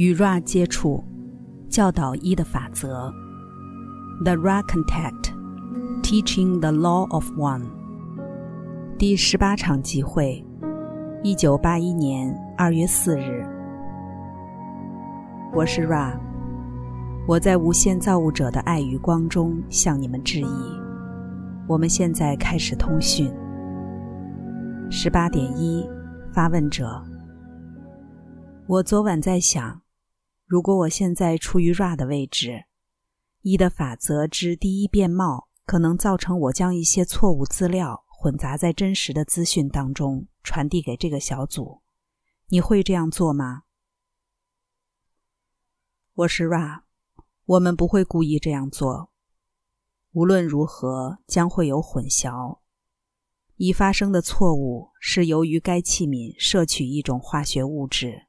与 Ra 接触，教导一的法则。The Ra Contact, Teaching the Law of One。第十八场集会，一九八一年二月四日。我是 Ra，我在无限造物者的爱与光中向你们致意。我们现在开始通讯。十八点一，发问者。我昨晚在想，如果我现在处于 Ra 的位置，一的法则之第一面貌可能造成我将一些错误资料混杂在真实的资讯当中传递给这个小组。你会这样做吗？我是 Ra，我们不会故意这样做。无论如何，将会有混淆。已发生的错误是由于该器皿摄取一种化学物质。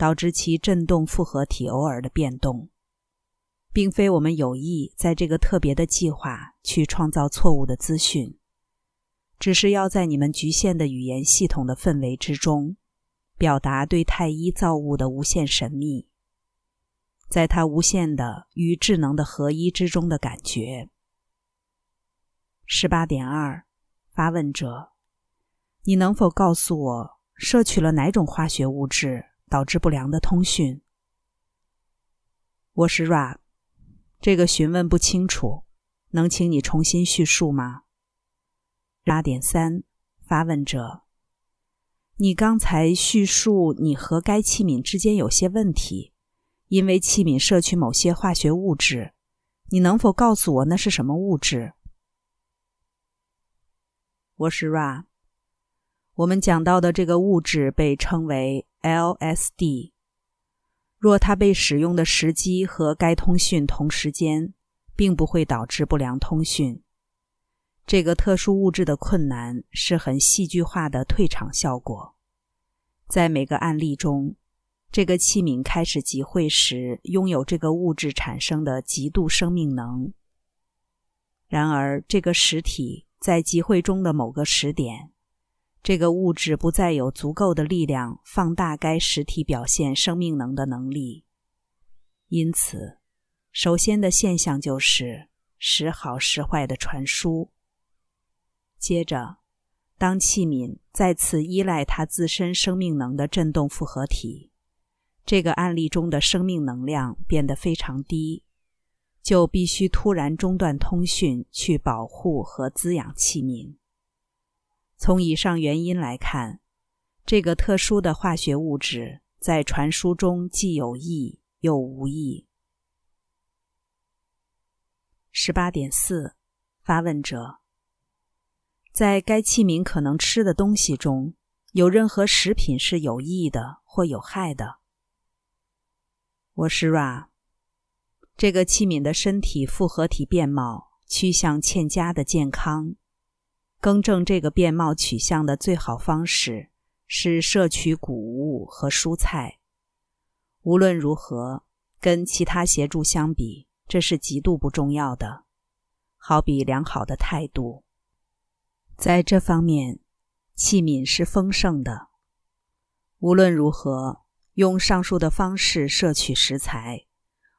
导致其振动复合体偶尔的变动，并非我们有意在这个特别的计划去创造错误的资讯，只是要在你们局限的语言系统的氛围之中，表达对太一造物的无限神秘，在它无限的与智能的合一之中的感觉。十八点二，发问者，你能否告诉我摄取了哪种化学物质？导致不良的通讯。我是 Ra，这个询问不清楚，能请你重新叙述吗？八点三，发问者，你刚才叙述你和该器皿之间有些问题，因为器皿摄取某些化学物质，你能否告诉我那是什么物质？我是 Ra。我们讲到的这个物质被称为 LSD。若它被使用的时机和该通讯同时间，并不会导致不良通讯。这个特殊物质的困难是很戏剧化的退场效果。在每个案例中，这个器皿开始集会时拥有这个物质产生的极度生命能。然而，这个实体在集会中的某个时点。这个物质不再有足够的力量放大该实体表现生命能的能力，因此，首先的现象就是时好时坏的传输。接着，当器皿再次依赖它自身生命能的振动复合体，这个案例中的生命能量变得非常低，就必须突然中断通讯去保护和滋养器皿。从以上原因来看，这个特殊的化学物质在传输中既有益又无益。十八点四，发问者，在该器皿可能吃的东西中有任何食品是有益的或有害的？我是 Ra。这个器皿的身体复合体变貌趋向欠佳的健康。更正这个变貌取向的最好方式是摄取谷物和蔬菜。无论如何，跟其他协助相比，这是极度不重要的。好比良好的态度，在这方面，器皿是丰盛的。无论如何，用上述的方式摄取食材，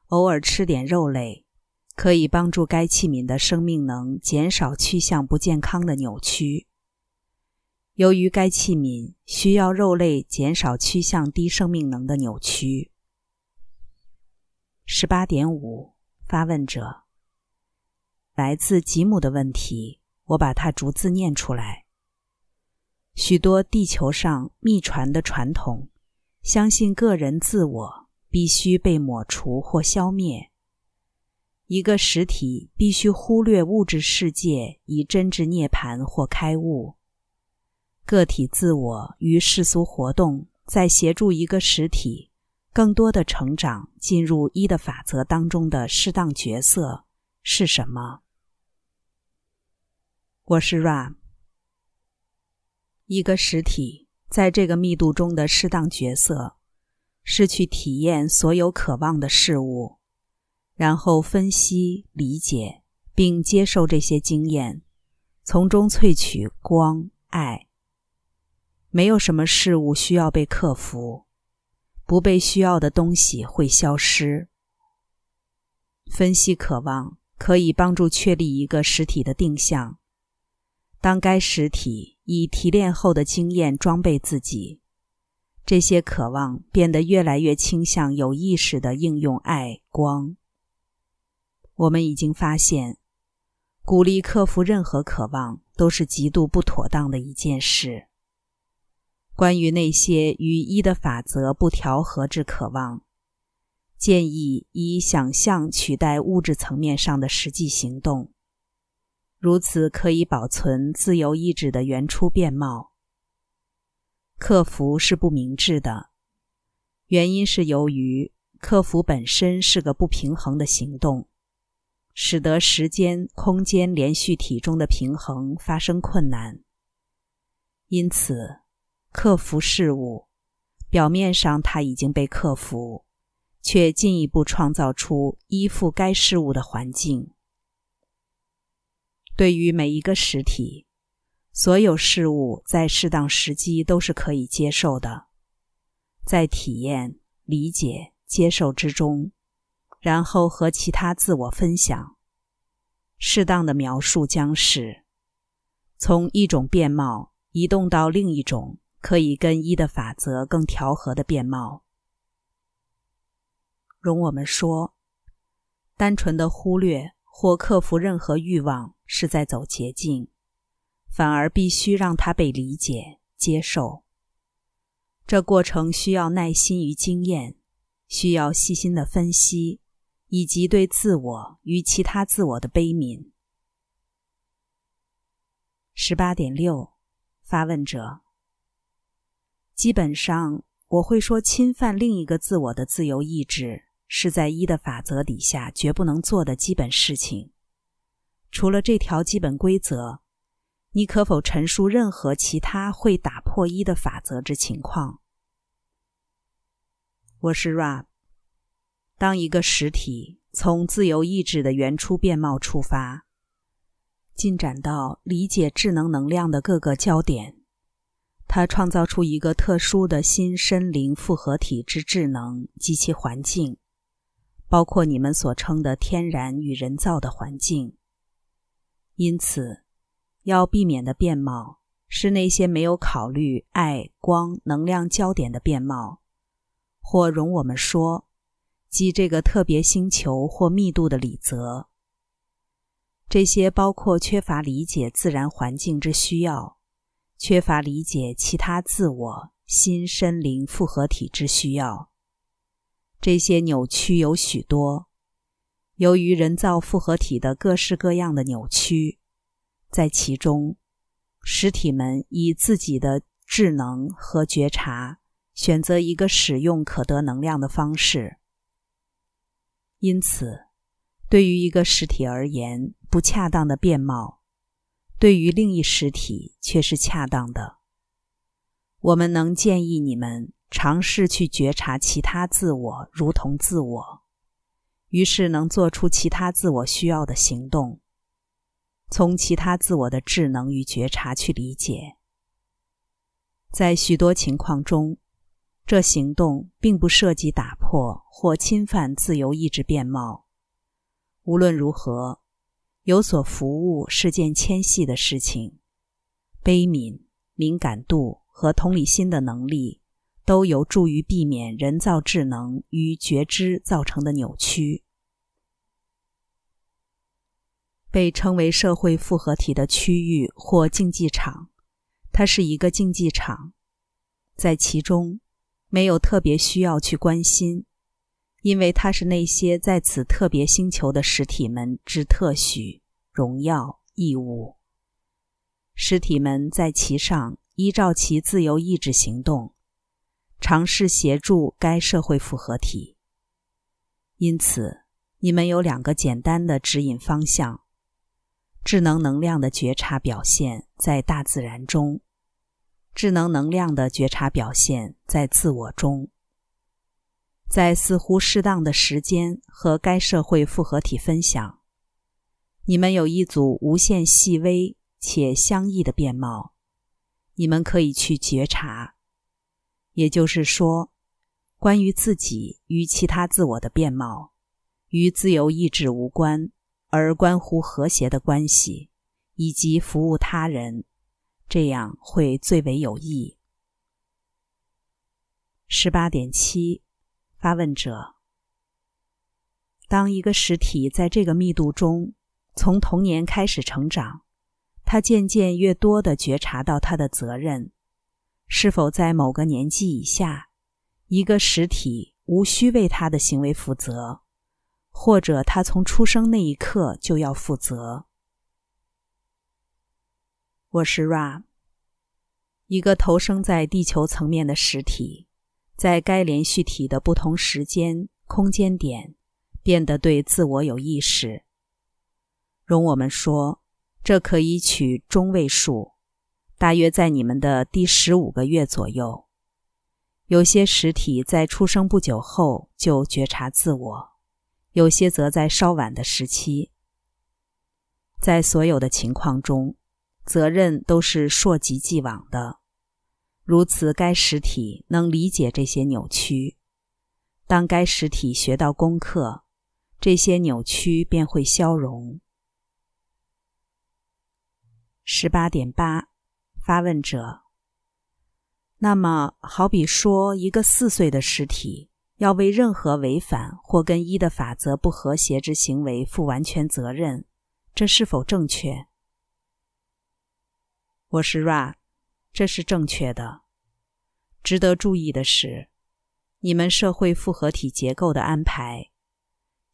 偶尔吃点肉类。可以帮助该器皿的生命能减少趋向不健康的扭曲。由于该器皿需要肉类减少趋向低生命能的扭曲。十八点五，发问者，来自吉姆的问题，我把它逐字念出来。许多地球上秘传的传统，相信个人自我必须被抹除或消灭。一个实体必须忽略物质世界以真至涅盘或开悟。个体自我与世俗活动在协助一个实体更多的成长进入一的法则当中的适当角色是什么？我是 Ram。一个实体在这个密度中的适当角色是去体验所有渴望的事物。然后分析、理解并接受这些经验，从中萃取光、爱。没有什么事物需要被克服，不被需要的东西会消失。分析渴望可以帮助确立一个实体的定向。当该实体以提炼后的经验装备自己，这些渴望变得越来越倾向有意识的应用爱光。我们已经发现，鼓励克服任何渴望都是极度不妥当的一件事。关于那些与一的法则不调和之渴望，建议以想象取代物质层面上的实际行动。如此可以保存自由意志的原初面貌。克服是不明智的，原因是由于克服本身是个不平衡的行动，使得时间、空间连续体中的平衡发生困难。因此，克服事物，表面上它已经被克服，却进一步创造出依附该事物的环境。对于每一个实体，所有事物在适当时机都是可以接受的，在体验、理解、接受之中，然后和其他自我分享。适当的描述将是从一种面貌移动到另一种可以跟一的法则更调和的面貌。容我们说，单纯的忽略或克服任何欲望。是在走捷径，反而必须让它被理解、接受。这过程需要耐心与经验，需要细心的分析，以及对自我与其他自我的悲悯。十八点六，发问者。基本上，我会说，侵犯另一个自我的自由意志，是在一的法则底下绝不能做的基本事情。除了这条基本规则，你可否陈述任何其他会打破一的法则之情况？我是 Rab。当一个实体从自由意志的原初面貌出发，进展到理解智能能量的各个焦点，它创造出一个特殊的新身灵复合体之智能及其环境，包括你们所称的天然与人造的环境。因此，要避免的面貌是那些没有考虑爱、光、能量焦点的面貌，或容我们说，即这个特别星球或密度的理则。这些包括缺乏理解自然环境之需要，缺乏理解其他自我心身灵复合体之需要。这些扭曲有许多。由于人造复合体的各式各样的扭曲，在其中，实体们以自己的智能和觉察选择一个使用可得能量的方式。因此，对于一个实体而言，不恰当的面貌，对于另一实体却是恰当的。我们能建议你们尝试去觉察其他自我，如同自我。于是能做出其他自我需要的行动，从其他自我的智能与觉察去理解。在许多情况中，这行动并不涉及打破或侵犯自由意志面貌。无论如何，有所服务是件纤细的事情。悲悯、敏感度和同理心的能力。都有助于避免人造智能与觉知造成的扭曲。被称为社会复合体的区域或竞技场，它是一个竞技场，在其中没有特别需要去关心，因为它是那些在此特别星球的实体们之特许、荣耀、义务。实体们在其上依照其自由意志行动。尝试协助该社会复合体。因此，你们有两个简单的指引方向：智能能量的觉察表现在大自然中，智能能量的觉察表现在自我中。在似乎适当的时间和该社会复合体分享，你们有一组无限细微且相异的面貌，你们可以去觉察。也就是说，关于自己与其他自我的面貌，与自由意志无关，而关乎和谐的关系以及服务他人，这样会最为有益。十八点七，发问者：当一个实体在这个密度中，从童年开始成长，他渐渐越多的觉察到他的责任。是否在某个年纪以下，一个实体无需为他的行为负责，或者他从出生那一刻就要负责？我是 Ra，一个投生在地球层面的实体，在该连续体的不同时间、空间点变得对自我有意识。容我们说，这可以取中位数。大约在你们的第十五个月左右，有些实体在出生不久后就觉察自我，有些则在稍晚的时期。在所有的情况中，责任都是溯及既往的。如此，该实体能理解这些扭曲。当该实体学到功课，这些扭曲便会消融。十八点八。发问者：那么，好比说，一个四岁的实体要为任何违反或跟一的法则不和谐之行为负完全责任，这是否正确？我是 Ra，这是正确的。值得注意的是，你们社会复合体结构的安排，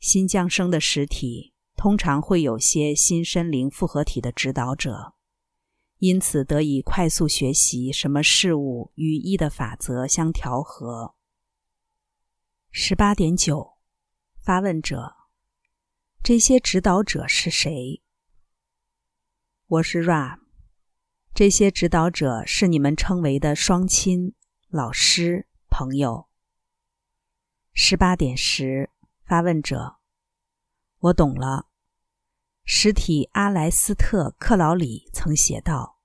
新降生的实体通常会有些新生灵复合体的指导者。因此得以快速学习什么事物与一的法则相调和。十八点九，发问者：这些指导者是谁？我是 Ra，这些指导者是你们称为的双亲、老师、朋友。十八点十，发问者：我懂了。实体阿莱斯特·克劳里曾写道：“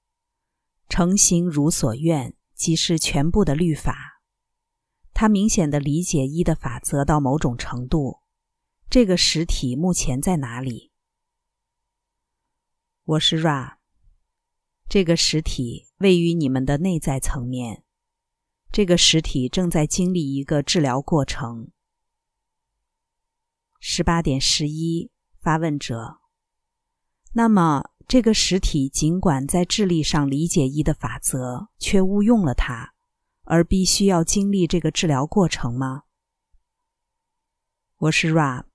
成形如所愿，即是全部的律法。”他明显的理解一的法则到某种程度。这个实体目前在哪里？我是 Ra。这个实体位于你们的内在层面。这个实体正在经历一个治疗过程。十八点十一，发问者。那么，这个实体尽管在智力上理解一的法则，却误用了它，而必须要经历这个治疗过程吗？我是 Ra。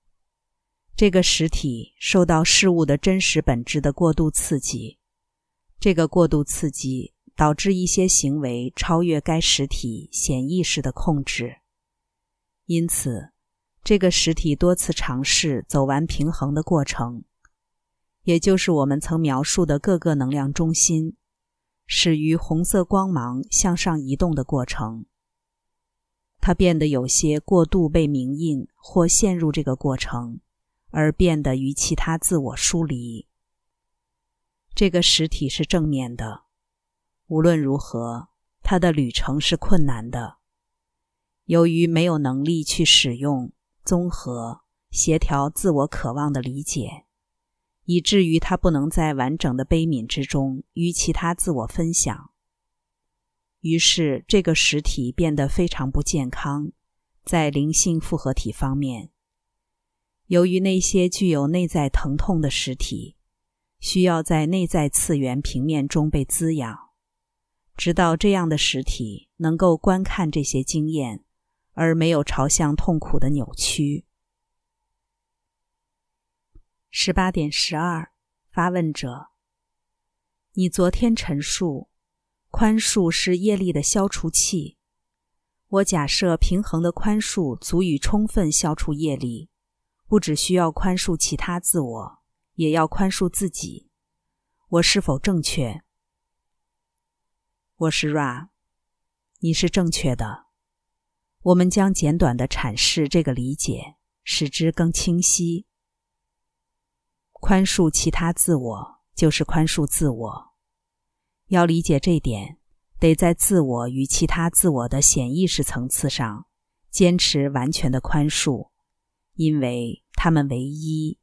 这个实体受到事物的真实本质的过度刺激，这个过度刺激导致一些行为超越该实体显意识的控制，因此，这个实体多次尝试走完平衡的过程。也就是我们曾描述的各个能量中心，始于红色光芒向上移动的过程。它变得有些过度被明印或陷入这个过程，而变得与其他自我疏离。这个实体是正面的，无论如何，它的旅程是困难的，由于没有能力去使用、综合、协调自我渴望的理解。以至于他不能在完整的悲悯之中与其他自我分享。于是，这个实体变得非常不健康。在灵性复合体方面，由于那些具有内在疼痛的实体需要在内在次元平面中被滋养，直到这样的实体能够观看这些经验，而没有朝向痛苦的扭曲。十八点十二，发问者：你昨天陈述，宽恕是业力的消除器。我假设平衡的宽恕足以充分消除业力，不只需要宽恕其他自我，也要宽恕自己。我是否正确？我是 Ra，你是正确的。我们将简短的阐释这个理解，使之更清晰。宽恕其他自我，就是宽恕自我。要理解这点，得在自我与其他自我的显意识层次上，坚持完全的宽恕，因为他们唯一。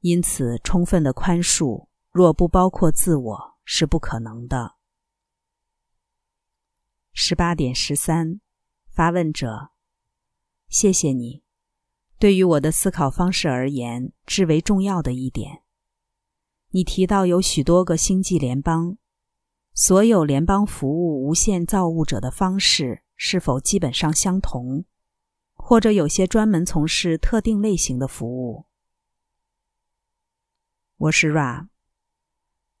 因此，充分的宽恕若不包括自我是不可能的。十八点十三，发问者：谢谢你。对于我的思考方式而言，至为重要的一点，你提到有许多个星际联邦，所有联邦服务无限造物者的方式是否基本上相同，或者有些专门从事特定类型的服务？我是 Ra，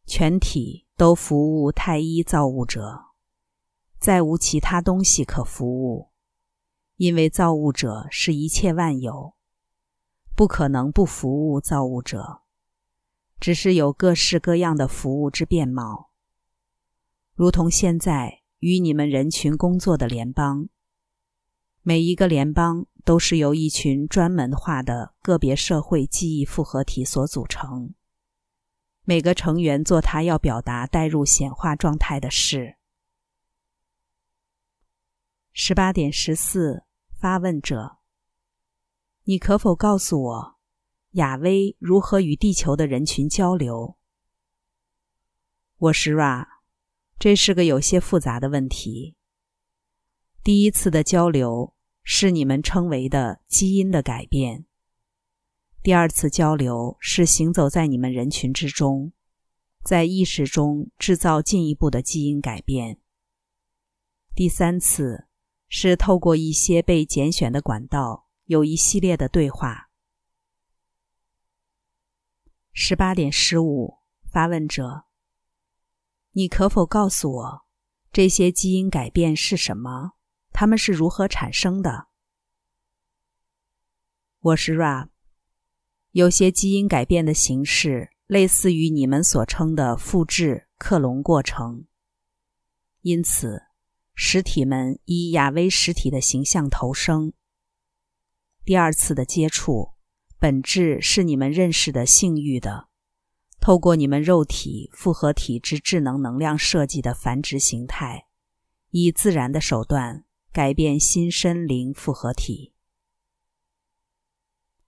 全体都服务太一造物者，再无其他东西可服务，因为造物者是一切万有，不可能不服务造物者，只是有各式各样的服务之面貌，如同现在与你们人群工作的联邦，每一个联邦都是由一群专门化的个别社会记忆复合体所组成。每个成员做他要表达带入显化状态的事。十八点十四，发问者：你可否告诉我，亚威如何与地球的人群交流？我是 Ra，这是个有些复杂的问题。第一次的交流是你们称为的基因的改变。第二次交流是行走在你们人群之中，在意识中制造进一步的基因改变。第三次是透过一些被拣选的管道，有一系列的对话。十八点十五，发问者：你可否告诉我，这些基因改变是什么？它们是如何产生的？我是 Ra。有些基因改变的形式类似于你们所称的复制克隆过程，因此实体们以亚威实体的形象投生。第二次的接触本质是你们认识的性欲的，透过你们肉体复合体之智能能量设计的繁殖形态，以自然的手段改变新身灵复合体。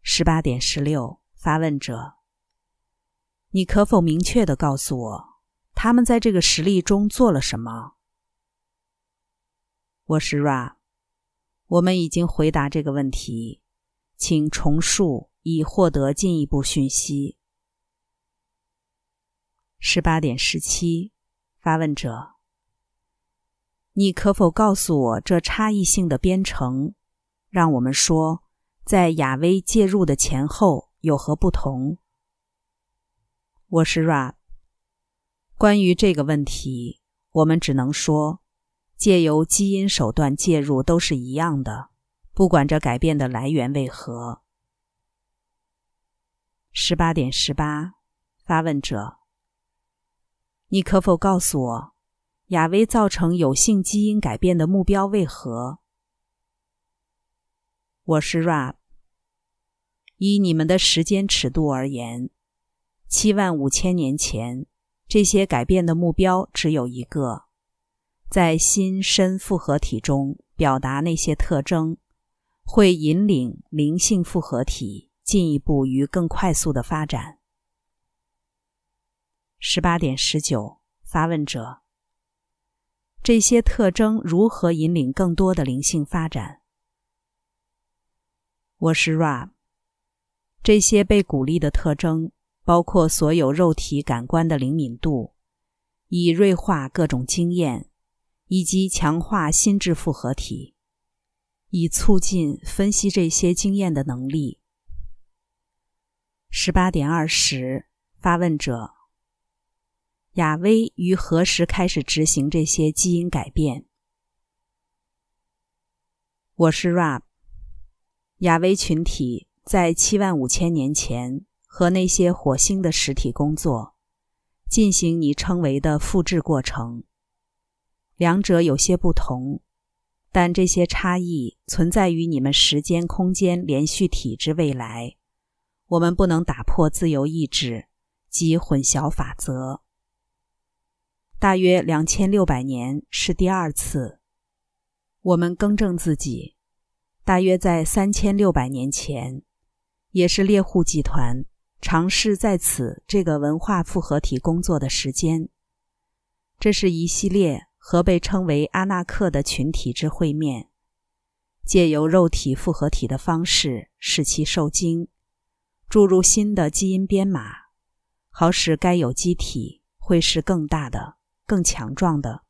十八点十六。发问者，你可否明确的告诉我，他们在这个实例中做了什么？我是 Ra，我们已经回答这个问题，请重述以获得进一步讯息。十八点十七，发问者，你可否告诉我这差异性的编程？让我们说，在亚威介入的前后。有何不同？我是 Rap。关于这个问题，我们只能说，借由基因手段介入都是一样的，不管这改变的来源为何。十八点十八，发问者，你可否告诉我，亚威造成有性基因改变的目标为何？我是 Rap。以你们的时间尺度而言，七万五千年前，这些改变的目标只有一个：在新身复合体中表达那些特征，会引领灵性复合体进一步与更快速的发展。十八点十九，发问者：这些特征如何引领更多的灵性发展？我是 Ra。这些被鼓励的特征包括所有肉体感官的灵敏度，以锐化各种经验，以及强化心智复合体，以促进分析这些经验的能力。十八点二十，发问者：亚威于何时开始执行这些基因改变？我是 Rab，亚威群体。在七万五千年前，和那些火星的实体工作，进行你称为的复制过程。两者有些不同，但这些差异存在于你们时间空间连续体之未来。我们不能打破自由意志及混淆法则。大约两千六百年是第二次。我们更正自己，大约在三千六百年前，也是猎户集团尝试在此这个文化复合体工作的时间。这是一系列和被称为阿纳克的群体之会面，借由肉体复合体的方式使其受精，注入新的基因编码，好使该有机体会是更大的、更强壮的。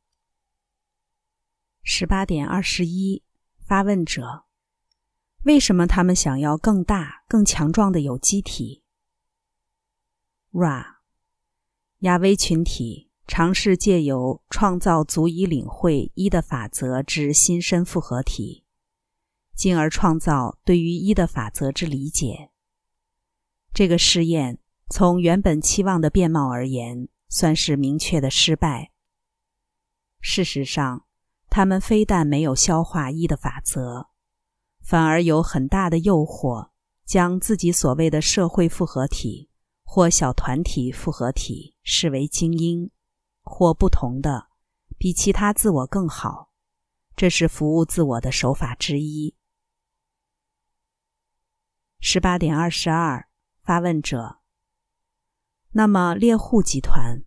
十八点二十一，发问者：为什么他们想要更大、更强壮的有机体？Ra，亚威群体。尝试借由创造足以领会一的法则之新身复合体，进而创造对于一的法则之理解。这个试验从原本期望的变貌而言，算是明确的失败。事实上，他们非但没有消化一的法则，反而有很大的诱惑，将自己所谓的社会复合体或小团体复合体视为精英。或不同的，比其他自我更好，这是服务自我的手法之一。十八点二十二，发问者。那么猎户集团，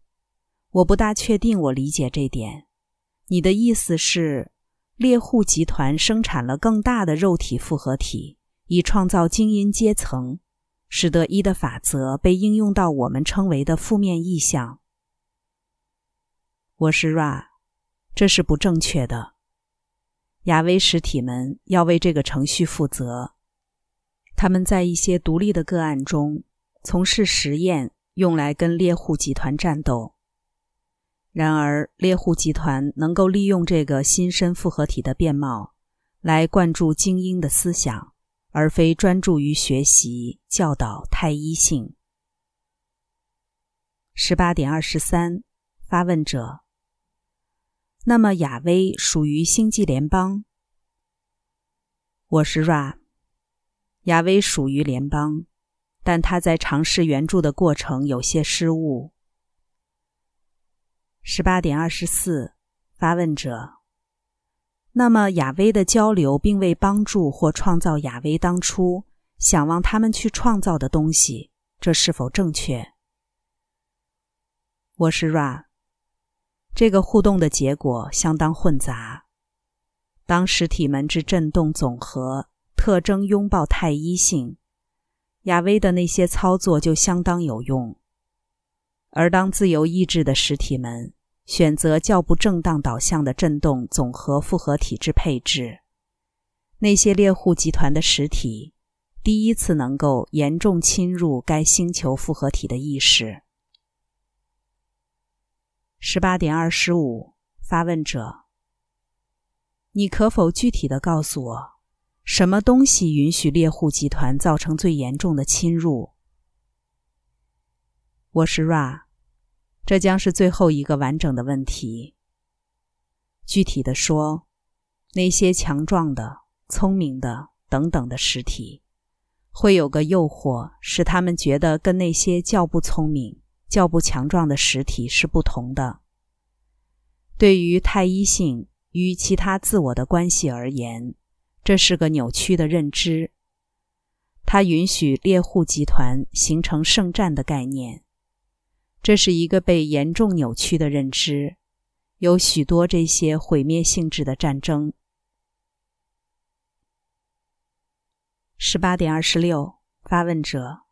我不大确定我理解这点。你的意思是，猎户集团生产了更大的肉体复合体，以创造精英阶层，使得一的法则被应用到我们称为的负面意象。我是 Ra，这是不正确的。亚威实体们要为这个程序负责。他们在一些独立的个案中从事实验，用来跟猎户集团战斗。然而，猎户集团能够利用这个新生复合体的面貌，来灌注精英的思想，而非专注于学习教导太一性。十八点二十三，发问者。那么，亚威属于星际联邦。我是 Ra。亚威属于联邦，但他在尝试援助的过程有些失误。十八点二十四，发问者。那么，亚威的交流并未帮助或创造亚威当初想望他们去创造的东西，这是否正确？我是 Ra。这个互动的结果相当混杂。当实体门之振动总和特征拥抱太一性，亚威的那些操作就相当有用；而当自由意志的实体们选择较不正当导向的振动总和复合体制配置，那些猎户集团的实体第一次能够严重侵入该星球复合体的意识。十八点二十五，发问者，你可否具体的告诉我，什么东西允许猎户集团造成最严重的侵入？我是 Ra，这将是最后一个完整的问题。具体的说，那些强壮的、聪明的等等的实体，会有个诱惑，使他们觉得跟那些较不聪明。较不强壮的实体是不同的。对于太一性与其他自我的关系而言，这是个扭曲的认知。它允许猎户集团形成圣战的概念，这是一个被严重扭曲的认知。有许多这些毁灭性质的战争。十八点二十六，发问者，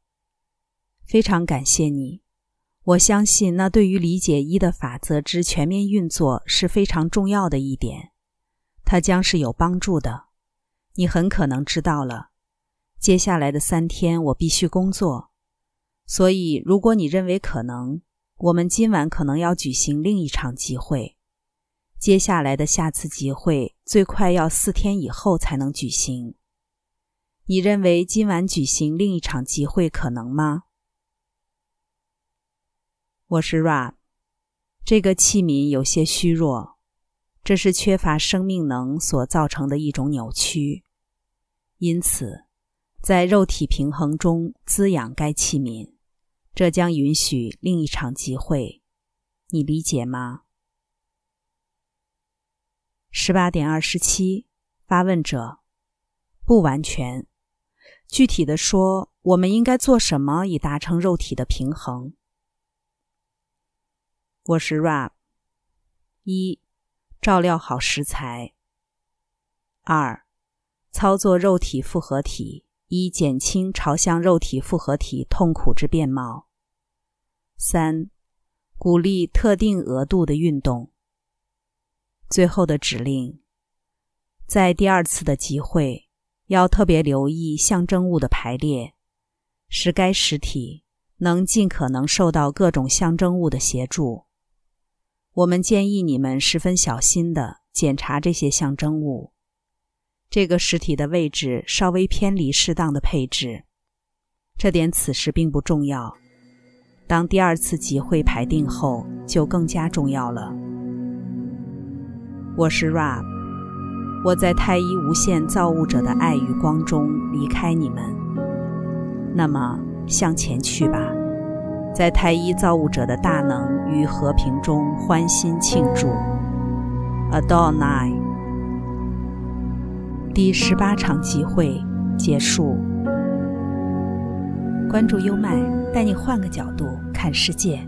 非常感谢你。我相信，那对于理解一的法则之全面运作是非常重要的一点，它将是有帮助的。你很可能知道了，接下来的三天我必须工作，所以如果你认为可能，我们今晚可能要举行另一场集会。接下来的下次集会最快要四天以后才能举行。你认为今晚举行另一场集会可能吗？我是 Ra，这个器皿有些虚弱，这是缺乏生命能所造成的一种扭曲。因此，在肉体平衡中滋养该器皿，这将允许另一场集会。你理解吗？十八点二十七，发问者，不完全。具体的说，我们应该做什么以达成肉体的平衡？我是 Rap。一、照料好食材。二、操作肉体复合体，以减轻朝向肉体复合体痛苦之面貌。三、鼓励特定额度的运动。最后的指令，在第二次的集会，要特别留意象征物的排列，使该实体能尽可能受到各种象征物的协助。我们建议你们十分小心地检查这些象征物。这个实体的位置稍微偏离适当的配置，这点此时并不重要。当第二次集会排定后，就更加重要了。我是 Rab，我在太一无限造物者的爱与光中离开你们。那么向前去吧。在太一造物者的大能与和平中欢欣庆祝。Adonai。第十八场集会结束。关注优麦，带你换个角度看世界。